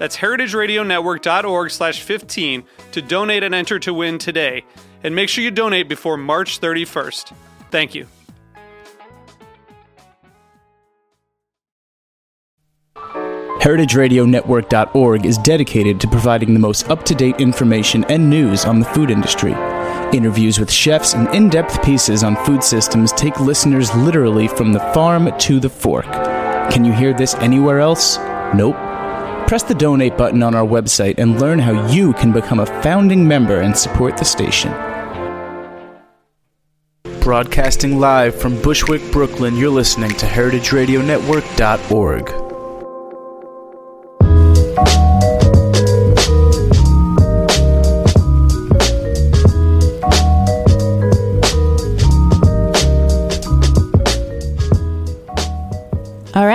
That's heritageradionetwork.org slash 15 to donate and enter to win today. And make sure you donate before March 31st. Thank you. HeritageRadioNetwork.org is dedicated to providing the most up to date information and news on the food industry. Interviews with chefs and in depth pieces on food systems take listeners literally from the farm to the fork. Can you hear this anywhere else? Nope. Press the donate button on our website and learn how you can become a founding member and support the station. Broadcasting live from Bushwick, Brooklyn, you're listening to HeritageRadioNetwork.org.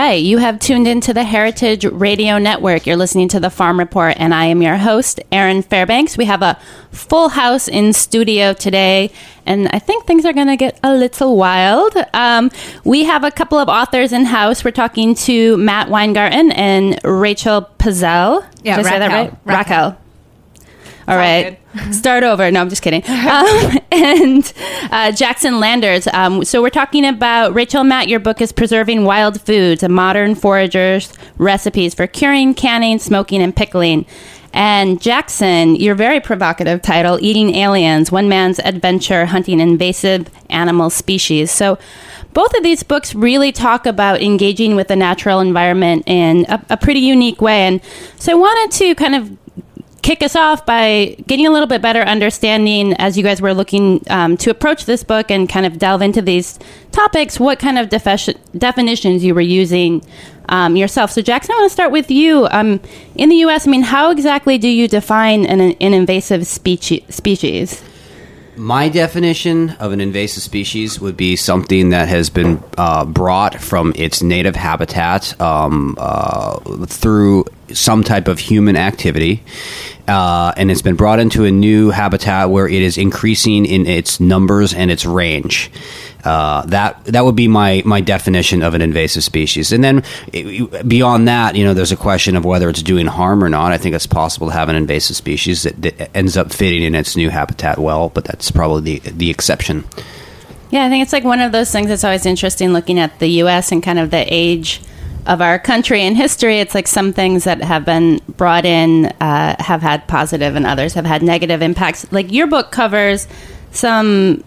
right, you have tuned into the Heritage Radio Network. You're listening to the Farm Report, and I am your host, Erin Fairbanks. We have a full house in studio today, and I think things are going to get a little wild. Um, we have a couple of authors in house. We're talking to Matt Weingarten and Rachel Pelzel. Yeah, Did I say that Raquel. right? Raquel. Raquel. All right. Start over. No, I'm just kidding. Um, and uh, Jackson Landers. Um, so we're talking about Rachel Matt. Your book is Preserving Wild Foods: A Modern Forager's Recipes for Curing, Canning, Smoking, and Pickling. And Jackson, your very provocative title, Eating Aliens One Man's Adventure Hunting Invasive Animal Species. So, both of these books really talk about engaging with the natural environment in a, a pretty unique way. And so, I wanted to kind of kick us off by getting a little bit better understanding as you guys were looking um, to approach this book and kind of delve into these topics, what kind of defi- definitions you were using um, yourself. So, Jackson, I want to start with you. Um, in the U.S., I mean, how exactly do you define an, an invasive species? My definition of an invasive species would be something that has been uh, brought from its native habitat um, uh, through some type of human activity, uh, and it's been brought into a new habitat where it is increasing in its numbers and its range. Uh, that that would be my my definition of an invasive species. And then beyond that, you know, there's a question of whether it's doing harm or not. I think it's possible to have an invasive species that, that ends up fitting in its new habitat well, but that's probably the the exception. Yeah, I think it's like one of those things that's always interesting looking at the U.S. and kind of the age of our country and history. It's like some things that have been brought in uh, have had positive and others have had negative impacts. Like your book covers some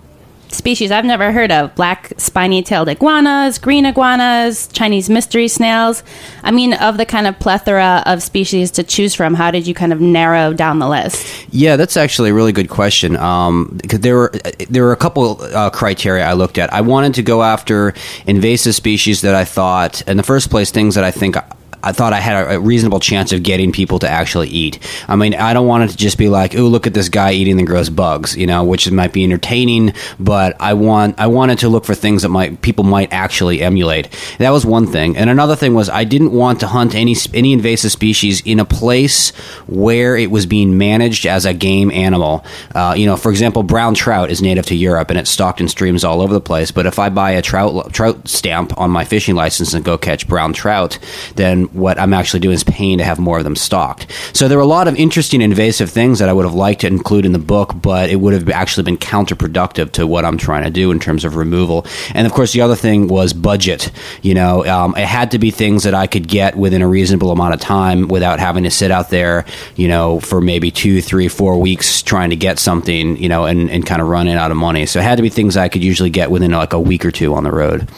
species I've never heard of black spiny tailed iguanas, green iguanas, Chinese mystery snails. I mean, of the kind of plethora of species to choose from, how did you kind of narrow down the list? Yeah, that's actually a really good question. Um, because there were there were a couple uh, criteria I looked at. I wanted to go after invasive species that I thought, in the first place, things that I think. I thought I had a reasonable chance of getting people to actually eat. I mean, I don't want it to just be like, "Oh, look at this guy eating the gross bugs," you know, which might be entertaining, but I want I wanted to look for things that might people might actually emulate. That was one thing, and another thing was I didn't want to hunt any any invasive species in a place where it was being managed as a game animal. Uh, you know, for example, brown trout is native to Europe and it's stocked in streams all over the place. But if I buy a trout trout stamp on my fishing license and go catch brown trout, then what I'm actually doing is paying to have more of them stocked. So there were a lot of interesting invasive things that I would have liked to include in the book, but it would have actually been counterproductive to what I'm trying to do in terms of removal. And of course, the other thing was budget. You know, um, it had to be things that I could get within a reasonable amount of time without having to sit out there, you know, for maybe two, three, four weeks trying to get something, you know, and, and kind of running out of money. So it had to be things I could usually get within like a week or two on the road.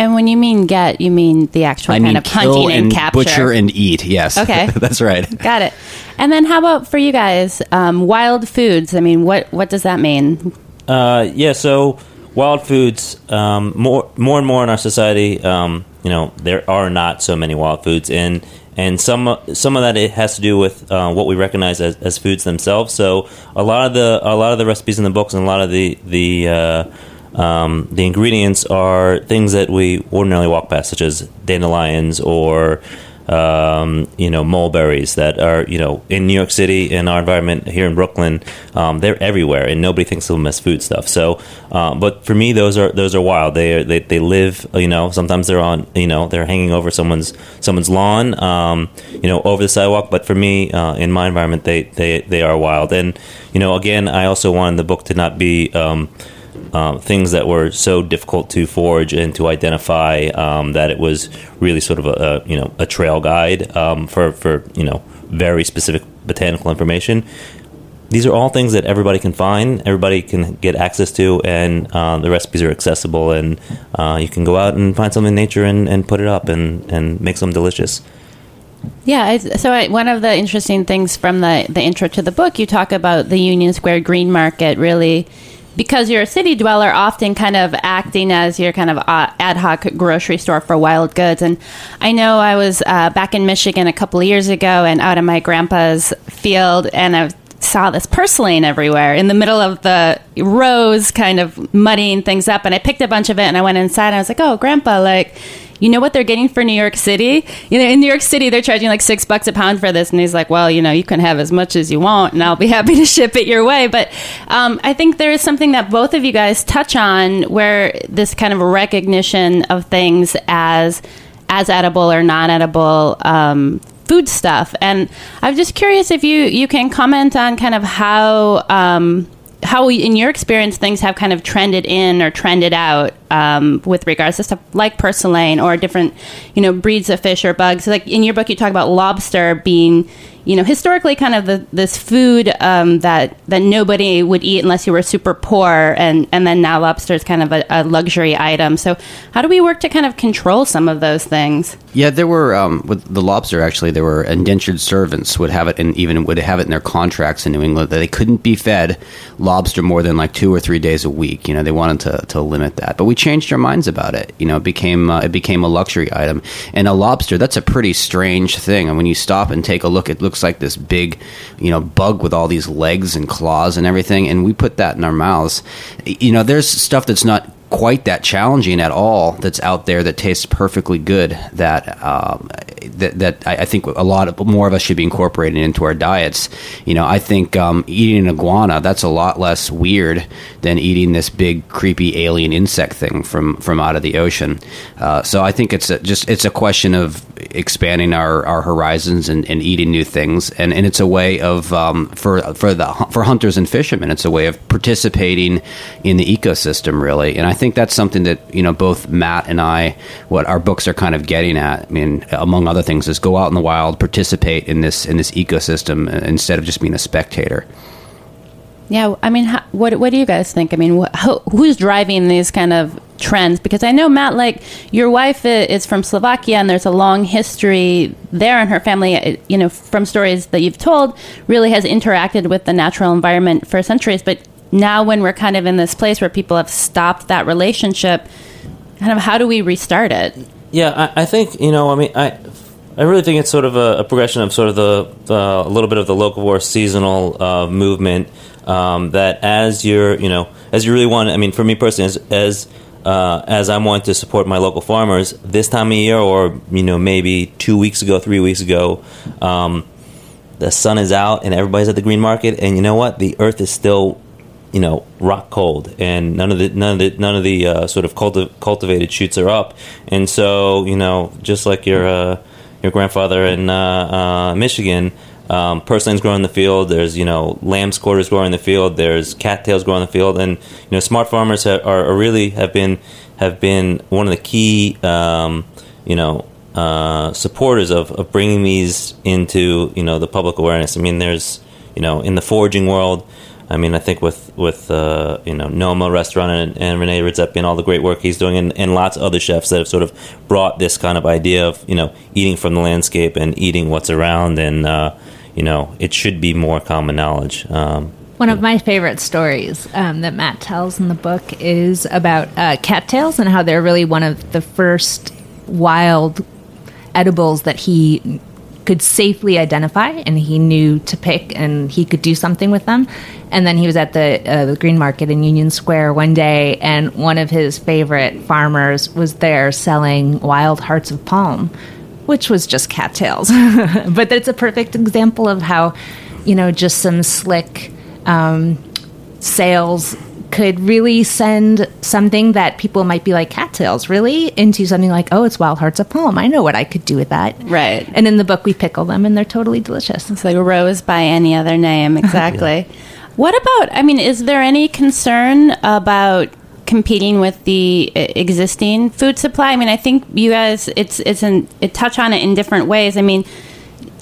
And when you mean get, you mean the actual I kind mean, of hunting kill and, and capture. butcher and eat. Yes. Okay. that's right. Got it. And then how about for you guys, um, wild foods? I mean, what what does that mean? Uh, yeah, so wild foods, um, more more and more in our society, um, you know, there are not so many wild foods, and and some some of that it has to do with uh, what we recognize as, as foods themselves. So a lot of the a lot of the recipes in the books and a lot of the the uh, um, the ingredients are things that we ordinarily walk past, such as dandelions or um, you know mulberries that are you know in New York City in our environment here in Brooklyn. Um, they're everywhere, and nobody thinks of them as food stuff. So, um, but for me, those are those are wild. They are, they they live. You know, sometimes they're on. You know, they're hanging over someone's someone's lawn. Um, you know, over the sidewalk. But for me, uh, in my environment, they they they are wild. And you know, again, I also wanted the book to not be. Um, things that were so difficult to forge and to identify um, that it was really sort of a, a you know a trail guide um, for for you know very specific botanical information. These are all things that everybody can find, everybody can get access to, and uh, the recipes are accessible. And uh, you can go out and find something in nature and, and put it up and, and make something delicious. Yeah, I, so I, one of the interesting things from the the intro to the book, you talk about the Union Square Green Market really because you're a city dweller, often kind of acting as your kind of uh, ad hoc grocery store for wild goods. And I know I was uh, back in Michigan a couple of years ago and out in my grandpa's field, and I saw this purslane everywhere in the middle of the rows, kind of muddying things up. And I picked a bunch of it and I went inside and I was like, oh, grandpa, like, you know what they're getting for New York City? You know, in New York City, they're charging like six bucks a pound for this. And he's like, well, you know, you can have as much as you want and I'll be happy to ship it your way. But um, I think there is something that both of you guys touch on where this kind of recognition of things as as edible or non edible um, food stuff. And I'm just curious if you, you can comment on kind of how. Um, how, in your experience, things have kind of trended in or trended out um, with regards to stuff like purslane or different, you know, breeds of fish or bugs. Like in your book, you talk about lobster being, you know, historically kind of the, this food um, that that nobody would eat unless you were super poor, and and then now lobster is kind of a, a, luxury item. So how do we work to kind of control some of those things? Yeah, there were um, with the lobster. Actually, there were indentured servants would have it, and even would have it in their contracts in New England that they couldn't be fed lobster more than like two or three days a week. You know, they wanted to to limit that, but we changed our minds about it. You know, it became uh, it became a luxury item, and a lobster that's a pretty strange thing. And when you stop and take a look, it looks like this big, you know, bug with all these legs and claws and everything. And we put that in our mouths. You know, there's stuff that's not quite that challenging at all that's out there that tastes perfectly good that um, that, that I, I, think a lot of more of us should be incorporating into our diets. You know I think um, eating an iguana that's a lot less weird than eating this big creepy alien insect thing from from out of the ocean. Uh, so I think it's a, just it's a question of expanding our, our horizons and, and eating new things. And, and it's a way of um, for for the for hunters and fishermen it's a way of participating in the ecosystem really. And I think that's something that you know both Matt and I, what our books are kind of getting at. I mean, among other things, is go out in the wild, participate in this in this ecosystem uh, instead of just being a spectator. Yeah, I mean, how, what what do you guys think? I mean, wh- who, who's driving these kind of trends? Because I know Matt, like your wife is from Slovakia, and there's a long history there, and her family, uh, you know, from stories that you've told, really has interacted with the natural environment for centuries. But now when we're kind of in this place where people have stopped that relationship, kind of how do we restart it? Yeah, I, I think you know. I mean, I I really think it's sort of a, a progression of sort of the, a little bit of the local locavore seasonal uh, movement. Um, that as you're you know as you really want. I mean, for me personally, as as uh, as I'm wanting to support my local farmers this time of year, or you know maybe two weeks ago, three weeks ago. Um, the sun is out and everybody's at the green market, and you know what? The earth is still you know rock cold and none of the none of the none of the uh, sort of culti- cultivated shoots are up and so you know just like your uh, your grandfather in uh, uh, Michigan. Um, purslanes grow in the field. There's you know lamb's quarters growing in the field. There's cattails growing in the field, and you know smart farmers are, are really have been have been one of the key um, you know uh, supporters of, of bringing these into you know the public awareness. I mean, there's you know in the foraging world. I mean, I think with with uh, you know Noma Restaurant and, and Rene Redzepi and all the great work he's doing, and, and lots of other chefs that have sort of brought this kind of idea of you know eating from the landscape and eating what's around, and uh, you know it should be more common knowledge. Um, one of my favorite stories um, that Matt tells in the book is about uh, cattails and how they're really one of the first wild edibles that he could safely identify and he knew to pick and he could do something with them. And then he was at the, uh, the green market in Union Square one day, and one of his favorite farmers was there selling wild hearts of palm, which was just cattails. but it's a perfect example of how, you know, just some slick um, sales could really send something that people might be like cattails really into something like oh it's wild hearts of palm i know what i could do with that Right. and in the book we pickle them and they're totally delicious It's like a rose by any other name, exactly. What about? I mean, is there any concern about competing with the existing food supply? I mean, I think you guys, it's it's an it touch on it in different ways. I mean,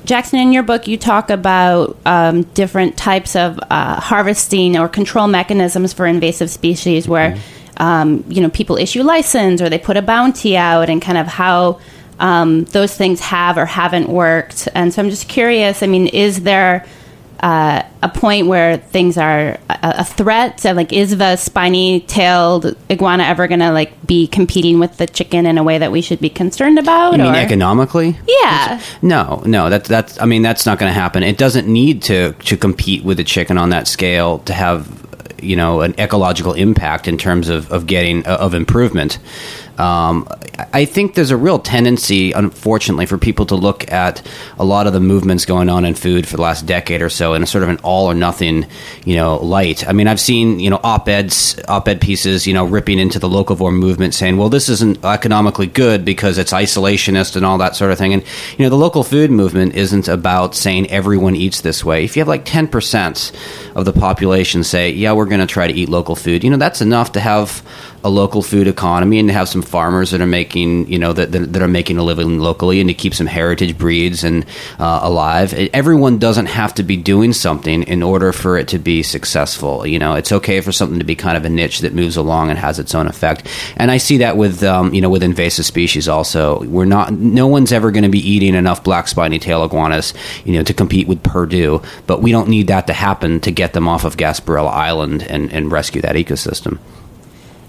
Jackson, in your book, you talk about um, different types of uh, harvesting or control mechanisms for invasive species, where um, you know people issue license or they put a bounty out, and kind of how um, those things have or haven't worked. And so, I'm just curious. I mean, is there uh, a point where things are a, a threat? So, like, is the spiny-tailed iguana ever going to like be competing with the chicken in a way that we should be concerned about? You mean or- economically? Yeah. No, no, that's that's. I mean, that's not going to happen. It doesn't need to to compete with the chicken on that scale to have, you know, an ecological impact in terms of of getting of improvement. Um, I think there's a real tendency, unfortunately, for people to look at a lot of the movements going on in food for the last decade or so in a sort of an all or nothing, you know, light. I mean, I've seen you know op-eds, op-ed pieces, you know, ripping into the locavore movement, saying, "Well, this isn't economically good because it's isolationist and all that sort of thing." And you know, the local food movement isn't about saying everyone eats this way. If you have like ten percent of the population say, "Yeah, we're going to try to eat local food," you know, that's enough to have a local food economy and to have some farmers that are making you know that, that, that are making a living locally and to keep some heritage breeds and uh, alive. Everyone doesn't have to be doing something in order for it to be successful. You know it's okay for something to be kind of a niche that moves along and has its own effect. And i see that with um, you know with invasive species also. We're not no one's ever going to be eating enough black spiny tail iguanas you know to compete with perdue but we don't need that to happen to get them off of gasparilla island and, and rescue that ecosystem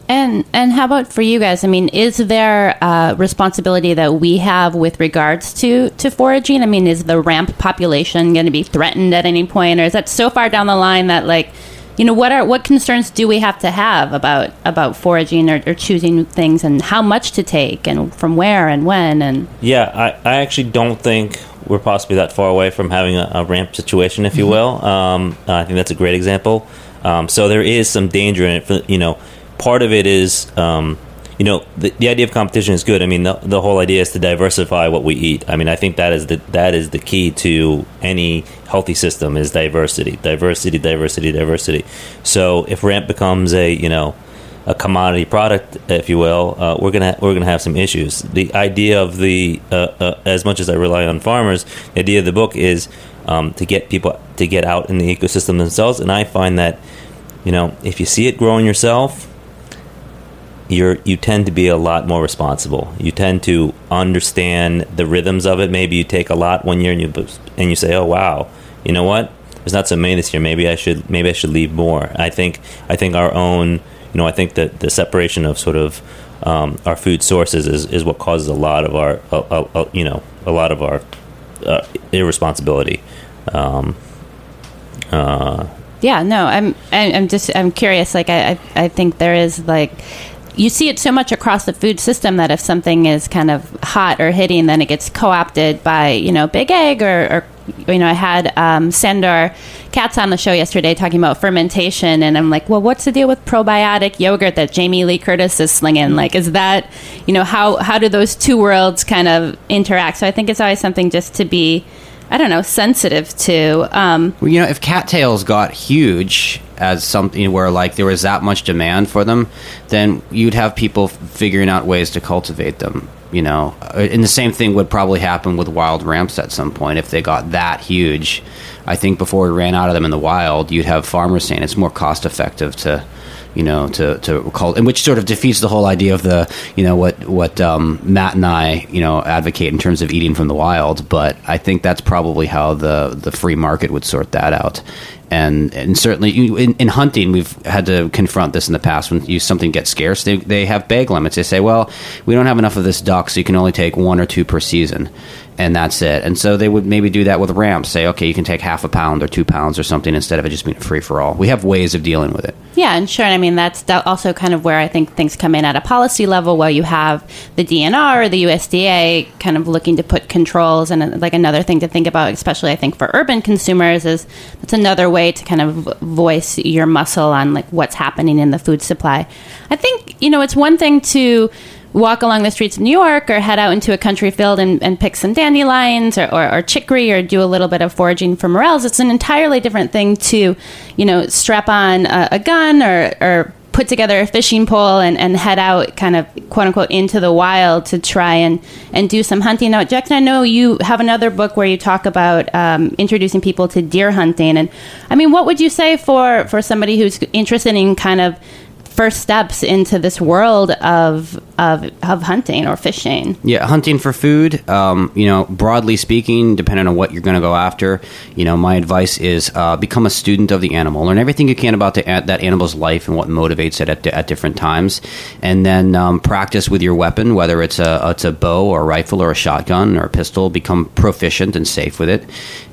And and how about for you guys? I mean, is there a responsibility that we have with regards to to foraging? I mean, is the ramp population going to be threatened at any point, or is that so far down the line that like, you know, what are what concerns do we have to have about about foraging or, or choosing things and how much to take and from where and when and Yeah, I, I actually don't think we're possibly that far away from having a, a ramp situation, if you will. Um, I think that's a great example. Um, so there is some danger in it. For, you know, part of it is, um, you know, the, the idea of competition is good. I mean, the, the whole idea is to diversify what we eat. I mean, I think that is the that is the key to any healthy system is diversity, diversity, diversity, diversity. So if ramp becomes a you know a commodity product, if you will, uh, we're gonna we're gonna have some issues. The idea of the uh, uh, as much as I rely on farmers, the idea of the book is um, to get people to get out in the ecosystem themselves, and I find that you know if you see it growing yourself, you're you tend to be a lot more responsible. You tend to understand the rhythms of it. Maybe you take a lot one year and you and you say, "Oh wow, you know what? There's not so many this year. Maybe I should maybe I should leave more." I think I think our own you know I think that the separation of sort of um, our food sources is, is what causes a lot of our uh, uh, uh, you know a lot of our uh, irresponsibility. Um, uh, Yeah, no, I'm I'm just I'm curious. Like I, I think there is like you see it so much across the food system that if something is kind of hot or hitting, then it gets co-opted by you know big ag or, or you know, I had um, Sandor Katz on the show yesterday talking about fermentation, and I'm like, well, what's the deal with probiotic yogurt that Jamie Lee Curtis is slinging? Like, is that, you know, how how do those two worlds kind of interact? So I think it's always something just to be. I don't know, sensitive to. Um, well, you know, if cattails got huge as something where like there was that much demand for them, then you'd have people figuring out ways to cultivate them you know uh, and the same thing would probably happen with wild ramps at some point if they got that huge i think before we ran out of them in the wild you'd have farmers saying it's more cost effective to you know to to call and which sort of defeats the whole idea of the you know what what um, Matt and I you know advocate in terms of eating from the wild. But I think that's probably how the the free market would sort that out. And and certainly in, in, hunting we've had to confront this in the past when you, something gets scarce they, they have bag limits. They say well we don't have enough of this duck so you can only take one or two per season and that's it. And so they would maybe do that with ramps say okay you can take half a pound or two pounds or something instead of it just being free for all. We have ways of dealing with it. Yeah and sure i mean that's also kind of where i think things come in at a policy level where you have the dnr or the usda kind of looking to put controls and uh, like another thing to think about especially i think for urban consumers is that's another way to kind of voice your muscle on like what's happening in the food supply. I think you know it's one thing to walk along the streets of New York or head out into a country field and, and pick some dandelions or, or, or, chicory or do a little bit of foraging for morels. It's an entirely different thing to, you know, strap on a, a gun or, or put together a fishing pole and, and head out kind of quote unquote into the wild to try and, and do some hunting. Now, Jackson, I know you have another book where you talk about um, introducing people to deer hunting. And I mean, what would you say for, for somebody who's interested in kind of first steps into this world of of, of hunting or fishing. Yeah, hunting for food. Um, you know, broadly speaking, depending on what you're going to go after, you know, my advice is uh, become a student of the animal. Learn everything you can about the, that animal's life and what motivates it at, at different times, and then um, practice with your weapon, whether it's a it's a bow or a rifle or a shotgun or a pistol. Become proficient and safe with it,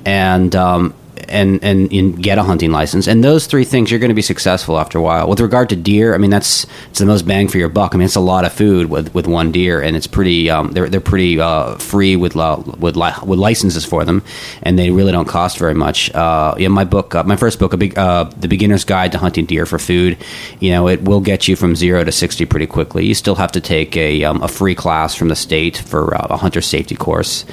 and um, and, and, and get a hunting license. And those three things, you're going to be successful after a while. With regard to deer, I mean that's it's the most bang for your buck. I mean it's a lot of food with, with one deer, and it's pretty um, they're they're pretty uh, free with uh, with with licenses for them, and they really don't cost very much. Uh, yeah, my book, uh, my first book, a big uh, the beginner's guide to hunting deer for food. You know, it will get you from zero to sixty pretty quickly. You still have to take a um, a free class from the state for a hunter safety course,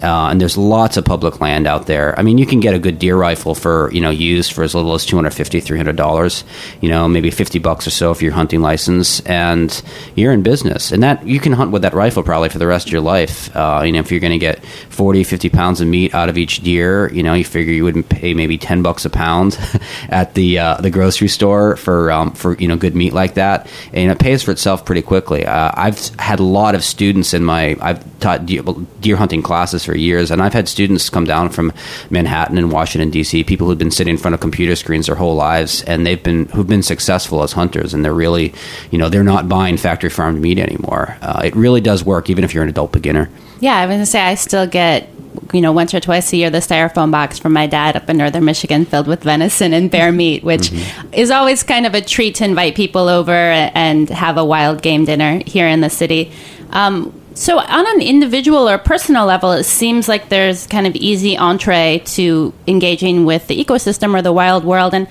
and there's lots of public land out there. I mean, you can get a good deer rifle for you know used for as little as 250 300 dollars you know maybe 50 bucks or so for your hunting license and you're in business. And that you can hunt with that rifle probably for the rest of your life. Uh, you know if you're going to get 40 50 pounds of meat out of each deer you know you figure you wouldn't pay maybe 10 bucks a pound at the uh, the grocery store for um, for you know good meat like that. And it pays for itself pretty quickly. Uh, I've had a lot of students in my I've taught deer hunting classes for years and I've had students come down from Manhattan and Washington D.C people who've been sitting in front of computer screens their whole lives, and they've been who've been successful as hunters, and they're really, you know, they're not buying factory farmed meat anymore. Uh, it really does work, even if you're an adult beginner. Yeah, I was gonna say I still get you know, once or twice a year, the styrofoam box from my dad up in northern Michigan filled with venison and bear meat, which mm-hmm. is always kind of a treat to invite people over and have a wild game dinner here in the city. Um, so, on an individual or personal level, it seems like there's kind of easy entree to engaging with the ecosystem or the wild world. And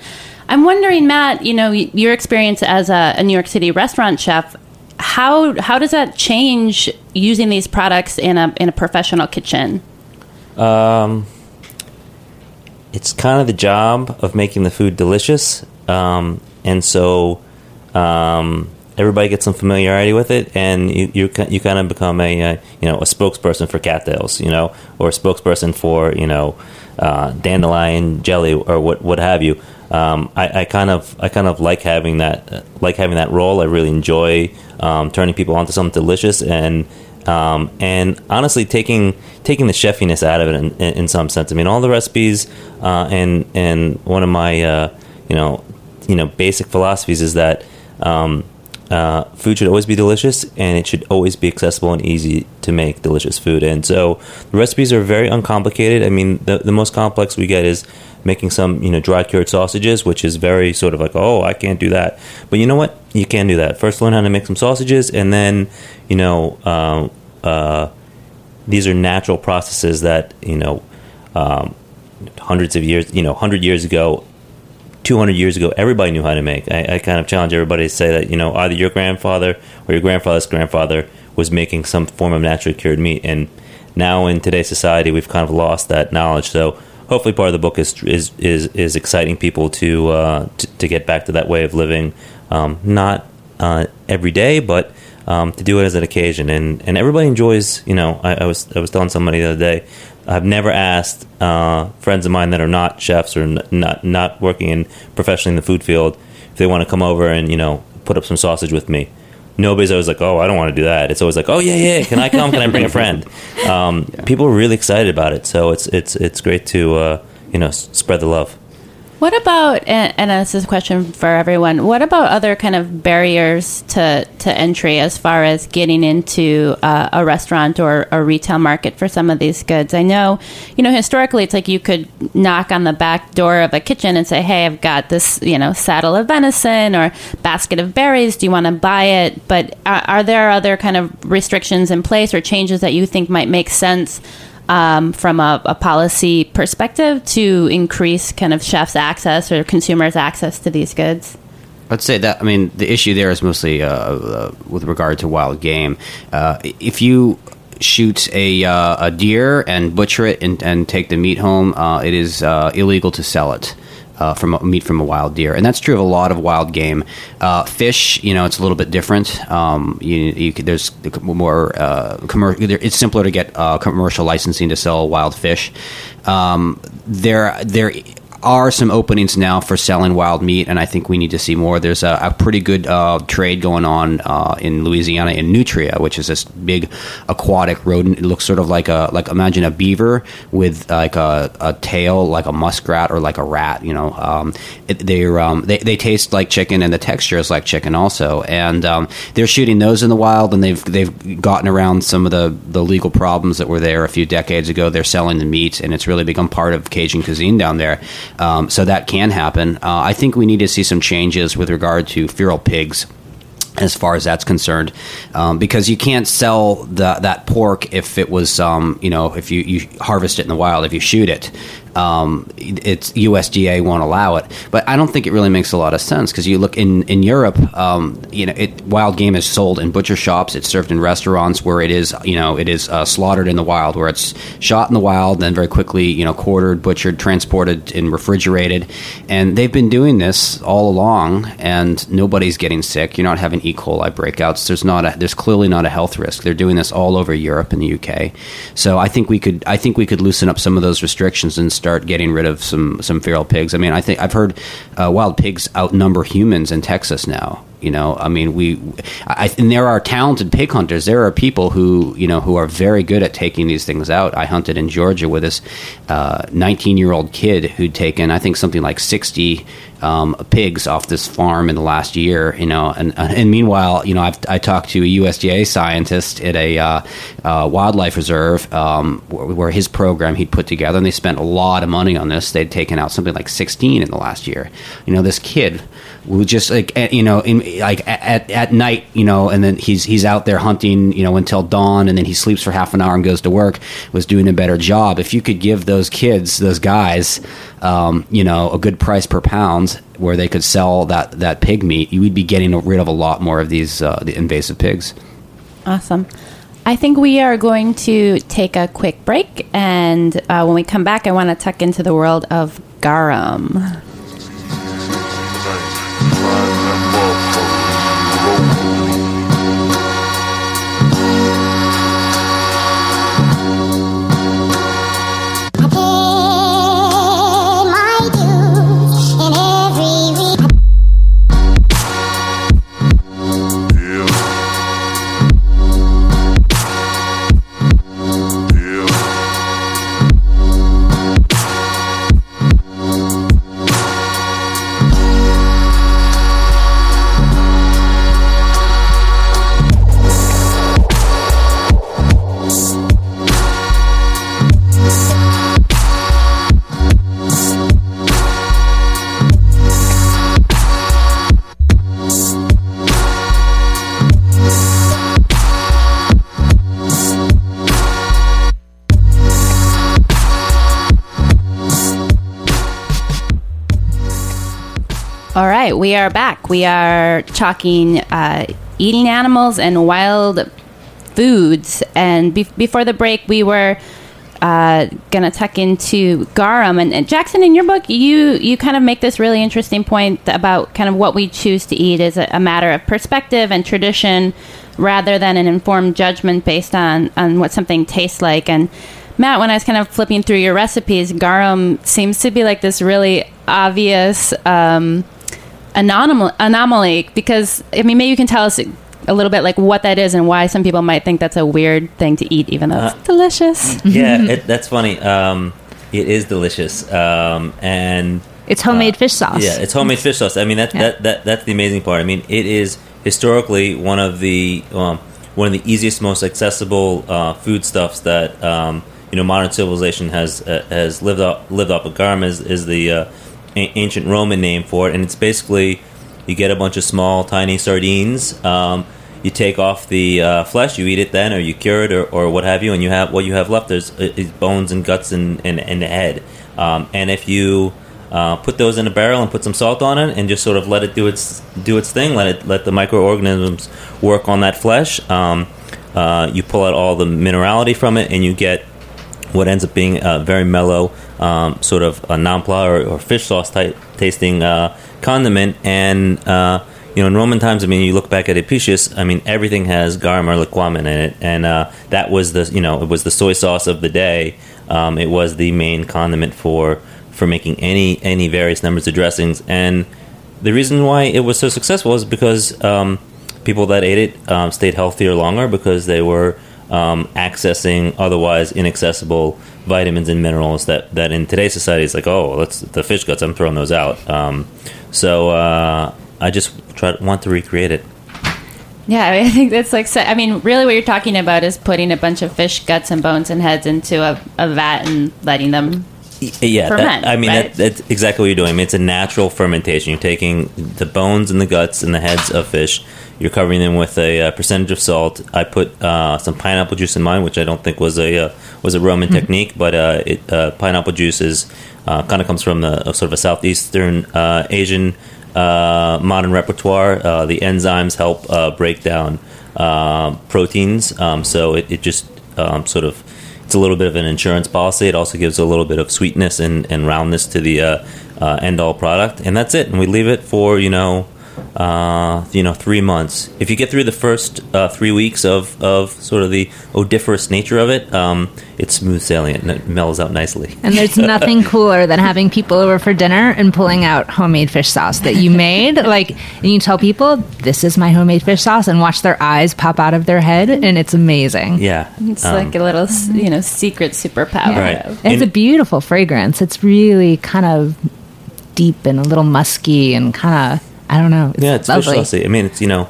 I'm wondering, Matt, you know, your experience as a, a New York City restaurant chef, how how does that change using these products in a in a professional kitchen? Um, it's kind of the job of making the food delicious, um, and so um, everybody gets some familiarity with it, and you you, you kind of become a uh, you know a spokesperson for cattails, you know, or a spokesperson for you know uh, dandelion jelly or what what have you. Um, I, I, kind of I kind of like having that uh, like having that role. I really enjoy um, turning people onto something delicious and um, and honestly taking taking the chefiness out of it in, in, in some sense. I mean, all the recipes uh, and and one of my uh, you know you know basic philosophies is that um, uh, food should always be delicious and it should always be accessible and easy to make delicious food. And so the recipes are very uncomplicated. I mean, the, the most complex we get is making some, you know, dry cured sausages, which is very sort of like, oh, I can't do that. But you know what? You can do that. First, learn how to make some sausages, and then, you know, uh, uh, these are natural processes that, you know, um, hundreds of years, you know, hundred years ago, two hundred years ago, everybody knew how to make. I, I kind of challenge everybody to say that you know either your grandfather or your grandfather's grandfather was making some form of naturally cured meat, and now in today's society, we've kind of lost that knowledge. So hopefully, part of the book is is is, is exciting people to, uh, to, to get back to that way of living, um, not uh, every day, but um, to do it as an occasion. And and everybody enjoys. You know, I, I was I was telling somebody the other day. I've never asked uh, friends of mine that are not chefs or n- not not working in professionally in the food field if they want to come over and you know put up some sausage with me nobody's always like, "Oh, I don't want to do that." It's always like, "Oh yeah, yeah, can I come? Can I bring a friend?" Um, yeah. People are really excited about it, so it's it's it's great to uh, you know spread the love. What about, and, and this is a question for everyone, what about other kind of barriers to, to entry as far as getting into uh, a restaurant or a retail market for some of these goods? I know, you know, historically it's like you could knock on the back door of a kitchen and say, hey, I've got this, you know, saddle of venison or basket of berries. Do you want to buy it? But are, are there other kind of restrictions in place or changes that you think might make sense? Um, from a, a, policy perspective to increase kind of chefs' access or consumers' access to these goods? I'd say that. I mean, the issue there is mostly uh, uh, with regard to wild game. Uh, if you shoot a, uh, a deer and butcher it and, and take the meat home, uh, it is uh, illegal to sell it uh, from meat from a wild deer, and that's true of a lot of wild game. Uh, fish, you know, it's a little bit different. Um, you, you could, there's more uh, commercial. It's simpler to get uh, commercial licensing to sell wild fish. Um, there, there are some openings now for selling wild meat, and I think we need to see more. There's a, a pretty good uh, trade going on uh, in Louisiana in nutria, which is this big aquatic rodent. It looks sort of like a like imagine a beaver with like a, a tail like a muskrat or like a rat. You know, um, it, they're um, they they taste like chicken, and the texture is like chicken also. And um, they're shooting those in the wild, and they've they've gotten around some of the the legal problems that were there a few decades ago. They're selling the meat, and it's really become part of Cajun cuisine down there. Um, so that can happen. Uh, I think we need to see some changes with regard to feral pigs as far as that's concerned, um, because you can't sell the, that pork if it was, um, you know, if you, you harvest it in the wild, if you shoot it, um, it's USDA won't allow it. But I don't think it really makes a lot of sense because you look in in Europe, um, you know, it, wild game is sold in butcher shops. It's served in restaurants where it is, you know, it is uh, slaughtered in the wild, where it's shot in the wild, then very quickly, you know, quartered, butchered, transported, and refrigerated. And they've been doing this all along, and nobody's getting sick. You're not having E. coli breakouts. There's not a, there's clearly not a health risk. They're doing this all over Europe and the UK. So I think we could I think we could loosen up some of those restrictions and start getting rid of some some feral pigs. I mean, I think I've heard uh, wild pigs outnumber humans in Texas now. You know, I mean, we, I, and there are talented pig hunters. There are people who, you know, who are very good at taking these things out. I hunted in Georgia with this 19 uh, year old kid who'd taken, I think, something like 60 um, pigs off this farm in the last year. You know, and and meanwhile, you know, I've I talked to a USDA scientist at a uh, uh, wildlife reserve um, where, his program he'd put together, and they spent a lot of money on this. They'd taken out something like 16 in the last year. You know, this kid we just like you know in, like at, at night you know and then he's he's out there hunting you know until dawn and then he sleeps for half an hour and goes to work was doing a better job. If you could give those kids those guys um, you know a good price per pound where they could sell that that pig meat you would be getting rid of a lot more of these uh, the invasive pigs. Awesome. I think we are going to take a quick break, and uh, when we come back, I want to tuck into the world of garum. We are back. We are talking uh, eating animals and wild foods. And be- before the break, we were uh, going to tuck into garum. And, and, Jackson, in your book, you you kind of make this really interesting point about kind of what we choose to eat is a, a matter of perspective and tradition, rather than an informed judgment based on on what something tastes like. And Matt, when I was kind of flipping through your recipes, garum seems to be like this really obvious um, anomaly, anomaly because I mean maybe you can tell us a little bit like what that is and why some people might think that's a weird thing to eat even though it's uh, delicious. Yeah, it, that's funny. Um, it is delicious, um, and it's homemade uh, fish sauce. Yeah, it's homemade fish sauce. I mean that, yeah. that that that's the amazing part. I mean it is historically one of the um, one of the easiest, most accessible uh, foodstuffs that um, you know modern civilization has uh, has lived up lived off of. Garum is, is the uh, a- ancient Roman name for it, and it's basically you get a bunch of small, tiny sardines. Um, you take off the uh, flesh, you eat it then, or you cure it, or, or what have you, and you have what you have left is, bones and guts and, and, and the head. Um, and if you uh, put those in a barrel and put some salt on it, and just sort of let it do its do its thing, let it let the microorganisms work on that flesh. Um, uh, you pull out all the minerality from it, and you get what ends up being a very mellow, um, sort of a naan or, or, fish sauce type tasting uh, condiment. And uh, you know, in Roman times, I mean, you look back at Apicius, I mean, everything has garum or liquamen in it, and uh, that was the you know it was the soy sauce of the day. Um, it was the main condiment for for making any any various numbers of dressings, and the reason why it was so successful is because um, people that ate it um, stayed healthier longer because they were um, accessing otherwise inaccessible vitamins and minerals that, that in today's society is like, oh, let's the fish guts. I'm throwing those out. Um, so uh, I just try want to recreate it. Yeah, I think that's like. I mean, really, what you're talking about is putting a bunch of fish guts and bones and heads into a, a vat and letting them yeah, ferment. That, I mean, right? that, that's exactly what you're doing. I mean, it's a natural fermentation. You're taking the bones and the guts and the heads of fish. You're covering them with a, a uh, percentage of salt. I put uh, some pineapple juice in mine, which I don't think was a uh, was a Roman mm-hmm. technique, but uh, it, uh, pineapple juice is uh, kind of comes from the sort of a southeastern Asian modern repertoire. the enzymes help break down proteins, um, so it, it just um, sort of it's a little bit of an insurance policy. It also gives a little bit of sweetness and, and roundness to the uh, uh, end all product, and that's it. And we leave it for you know uh, you know, three months. If you get through the first uh, three weeks of, of sort of the odoriferous nature of it, um, it's smooth sailing and it mellows out nicely. And there's nothing cooler than having people over for dinner and pulling out homemade fish sauce that you made. like, and you tell people, this is my homemade fish sauce, and watch their eyes pop out of their head, and it's amazing. Yeah. It's um, like a little, you know, secret superpower. Yeah. Right. It's a beautiful fragrance. It's really kind of deep and a little musky and kind of I don't know. It's yeah, it's lovely. fish saucy. I mean, it's you know,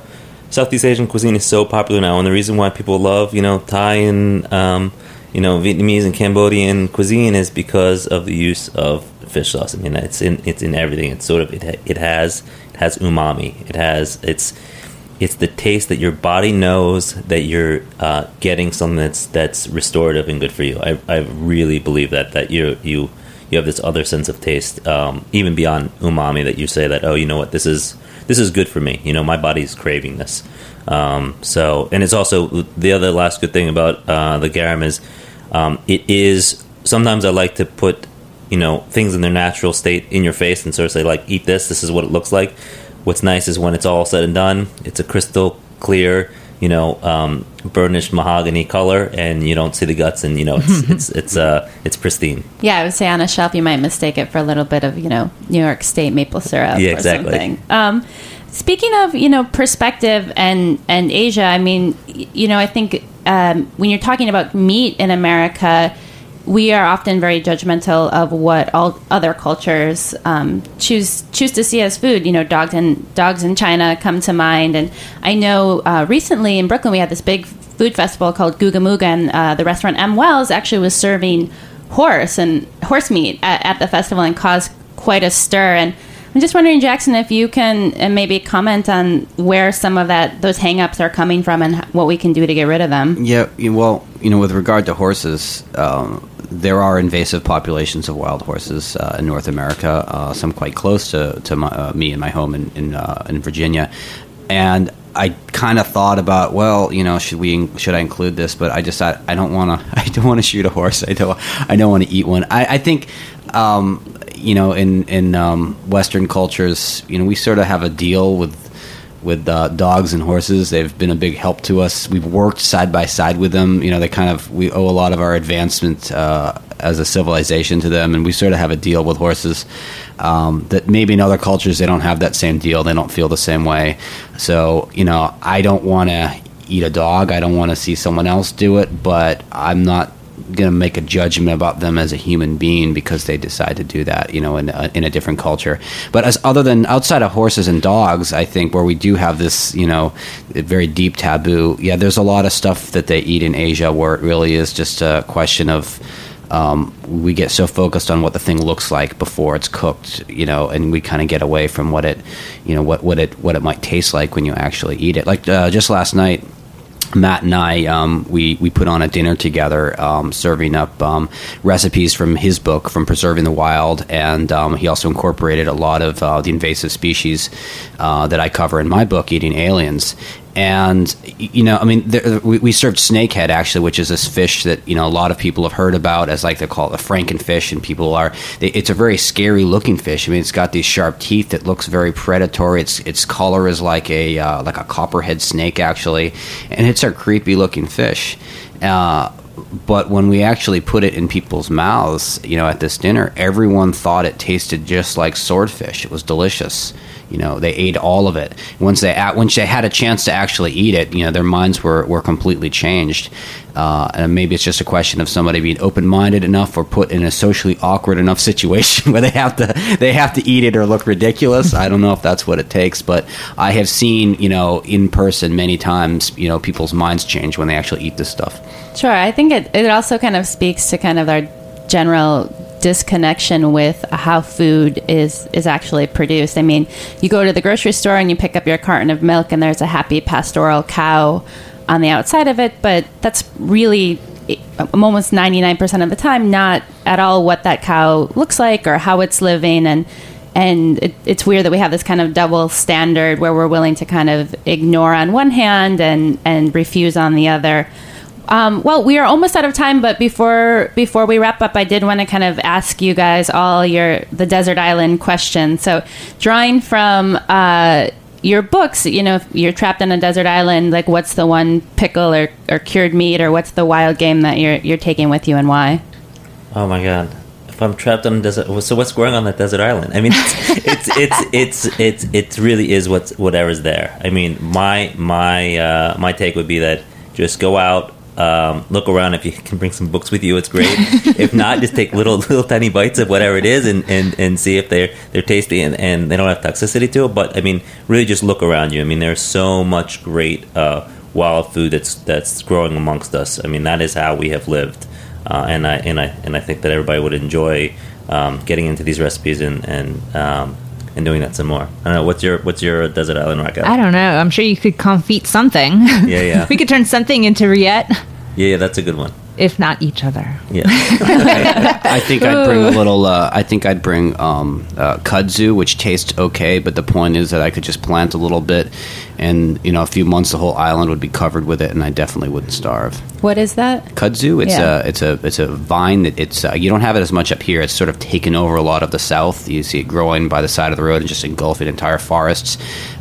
Southeast Asian cuisine is so popular now, and the reason why people love you know Thai and um, you know Vietnamese and Cambodian cuisine is because of the use of fish sauce. I mean, it's in it's in everything. It's sort of it it has it has umami. It has it's it's the taste that your body knows that you're uh, getting something that's that's restorative and good for you. I, I really believe that that you you you have this other sense of taste, um, even beyond umami. That you say that oh, you know what, this is this is good for me. You know, my body's craving this. Um, so, and it's also the other last good thing about uh, the garum is um, it is. Sometimes I like to put you know things in their natural state in your face and sort of say like, eat this. This is what it looks like. What's nice is when it's all said and done, it's a crystal clear you know um, burnished mahogany color, and you don't see the guts, and you know it's it's it's uh it's pristine. Yeah, I would say on a shelf you might mistake it for a little bit of you know New York State maple syrup. Yeah, exactly. Um, speaking of you know perspective and and Asia, I mean you know I think um, when you're talking about meat in America we are often very judgmental of what all other cultures um, choose choose to see as food. You know, dogs and dogs in China come to mind, and I know uh, recently in Brooklyn we had this big food festival called Guga and uh, the restaurant M Wells actually was serving horse and horse meat at, at, the festival and caused quite a stir. And I'm just wondering, Jackson, if you can uh, maybe comment on where some of that those hangups are coming from and what we can do to get rid of them. Yeah, well, you know, with regard to horses. Um, there are invasive populations of wild horses uh, in North America, uh, some quite close to, to my, uh, me and my home in in, uh, in Virginia, and I kind of thought about, well, you know, should we should I include this? But I just thought I don't want to I don't want to shoot a horse. I don't I don't want to eat one. I, I think. Um, you know, in in um, Western cultures, you know, we sort of have a deal with with uh, dogs and horses. They've been a big help to us. We've worked side by side with them. You know, they kind of we owe a lot of our advancement uh, as a civilization to them, and we sort of have a deal with horses um, that maybe in other cultures they don't have that same deal. They don't feel the same way. So you know, I don't want to eat a dog. I don't want to see someone else do it, but I'm not going to make a judgment about them as a human being because they decide to do that, you know, in a, in a different culture. But as other than outside of horses and dogs, I think where we do have this, you know, very deep taboo. Yeah, there's a lot of stuff that they eat in Asia where it really is just a question of. Um, we get so focused on what the thing looks like before it's cooked, you know, and we kind of get away from what it, you know, what, what it what it might taste like when you actually eat it. Like uh, just last night, Matt and I, um, we we put on a dinner together, um, serving up um, recipes from his book, from Preserving the Wild, and um, he also incorporated a lot of uh, the invasive species uh, that I cover in my book, Eating Aliens and you know, I mean, there, we, we, served snakehead actually, which is this fish that you know a lot of people have heard about as like they call it the frankenfish, and people are. They, it's a very scary looking fish. I mean, it's got these sharp teeth that looks very predatory. Its its color is like a uh, like a copperhead snake actually, and it's a creepy looking fish. Uh, but when we actually put it in people's mouths, you know, at this dinner, everyone thought it tasted just like swordfish. It was delicious. You know, they ate all of it. Once they once they had a chance to actually eat it, you know, their minds were, were completely changed. Uh, and maybe it's just a question of somebody being open minded enough or put in a socially awkward enough situation where they have to they have to eat it or look ridiculous. I don't know if that's what it takes, but I have seen you know in person many times you know people's minds change when they actually eat this stuff. Sure, I think it it also kind of speaks to kind of our general disconnection with how food is is actually produced. I mean, you go to the grocery store and you pick up your carton of milk, and there's a happy pastoral cow on the outside of it, but that's really eh, um, almost 99% of the time not at all what that cow looks like or how it's living and and it, it's weird that we have this kind of double standard where we're willing to kind of ignore on one hand and and refuse on the other um, well, we are almost out of time, but before before we wrap up, I did want to kind of ask you guys all your the desert island question. So, drawing from uh, your books, you know, if you're trapped on a desert island, like what's the one pickle or, or cured meat, or what's the wild game that you're you're taking with you, and why? Oh my god! If I'm trapped on a desert, so what's growing on that desert island? I mean, it's it's it's it's, it's it really is what's whatever's there. I mean, my my uh, my take would be that just go out um, look around if you can bring some books with you. It's great. if not, just take little little tiny bites of whatever it is and, and, and see if they're they're tasty and, and they don't have toxicity to it. But I mean, really, just look around you. I mean, there's so much great uh, wild food that's that's growing amongst us. I mean, that is how we have lived, uh, and I and I and I think that everybody would enjoy um, getting into these recipes and and um, and doing that some more. I don't know. What's your what's your desert island racket? I don't know. I'm sure you could confit something. Yeah, yeah. we could turn something into rillette. Yeah, yeah, that's a good one. If not each other. Yeah. I think I'd bring a little. Uh, I think I'd bring um, uh, kudzu, which tastes okay, but the point is that I could just plant a little bit, and you know, a few months the whole island would be covered with it, and I definitely wouldn't starve. What is that? Kudzu. It's Yeah. a it's a it's a vine that it's uh, you don't have it as much up here. It's sort of taken over a lot of the south. You see it growing by the side of the road and just engulfing entire forests.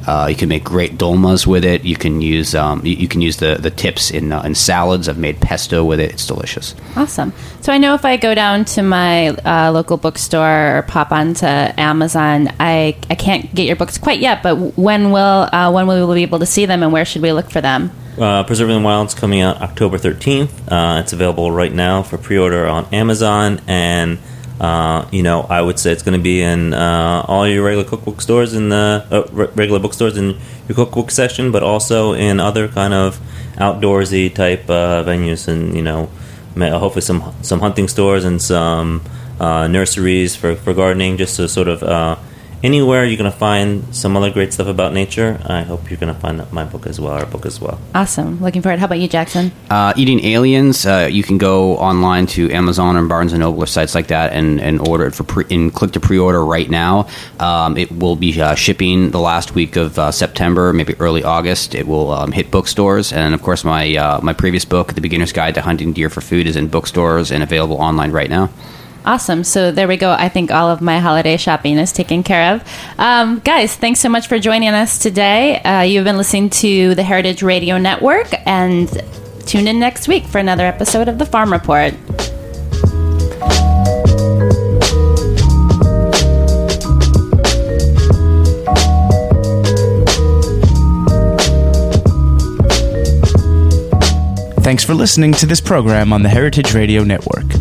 Uh, you can make great dolmas with it. You can use um, you, you can use the the tips in uh, in salads. I've made pesto with it. It's delicious. Awesome. So I know if I go down to my uh, local bookstore or pop onto Amazon, I I can't get your books quite yet. But when will uh, when will we be able to see them, and where should we look for them? Uh, Preserving the Wild's coming out October 13th. Uh, it's available right now for pre-order on Amazon, and uh, you know I would say it's going to be in uh, all your regular cookbook stores in the uh, re- regular bookstores in your cookbook section, but also in other kind of outdoorsy type uh, venues, and you know hopefully some some hunting stores and some uh, nurseries for, for gardening, just to sort of anywhere you're going to find some other great stuff about nature, I hope you're going to find my book as well, our book as well. Awesome. Looking forward. How about you, Jackson? Uh, Eating Aliens. Uh, you can go online to Amazon or Barnes and Noble or sites like that and, and order it for pre- and click to pre-order right now. Um, it will be uh, shipping the last week of uh, September, maybe early August. It will um, hit bookstores, and of course, my uh, my previous book, The Beginner's Guide to Hunting Deer for Food, is in bookstores and available online right now. Awesome. So there we go. I think all of my holiday shopping is taken care of. Um, guys, thanks so much for joining us today. Uh, you've been listening to the Heritage Radio Network, and tune in next week for another episode of the Farm Report. Thanks for listening to this program on the Heritage Radio Network.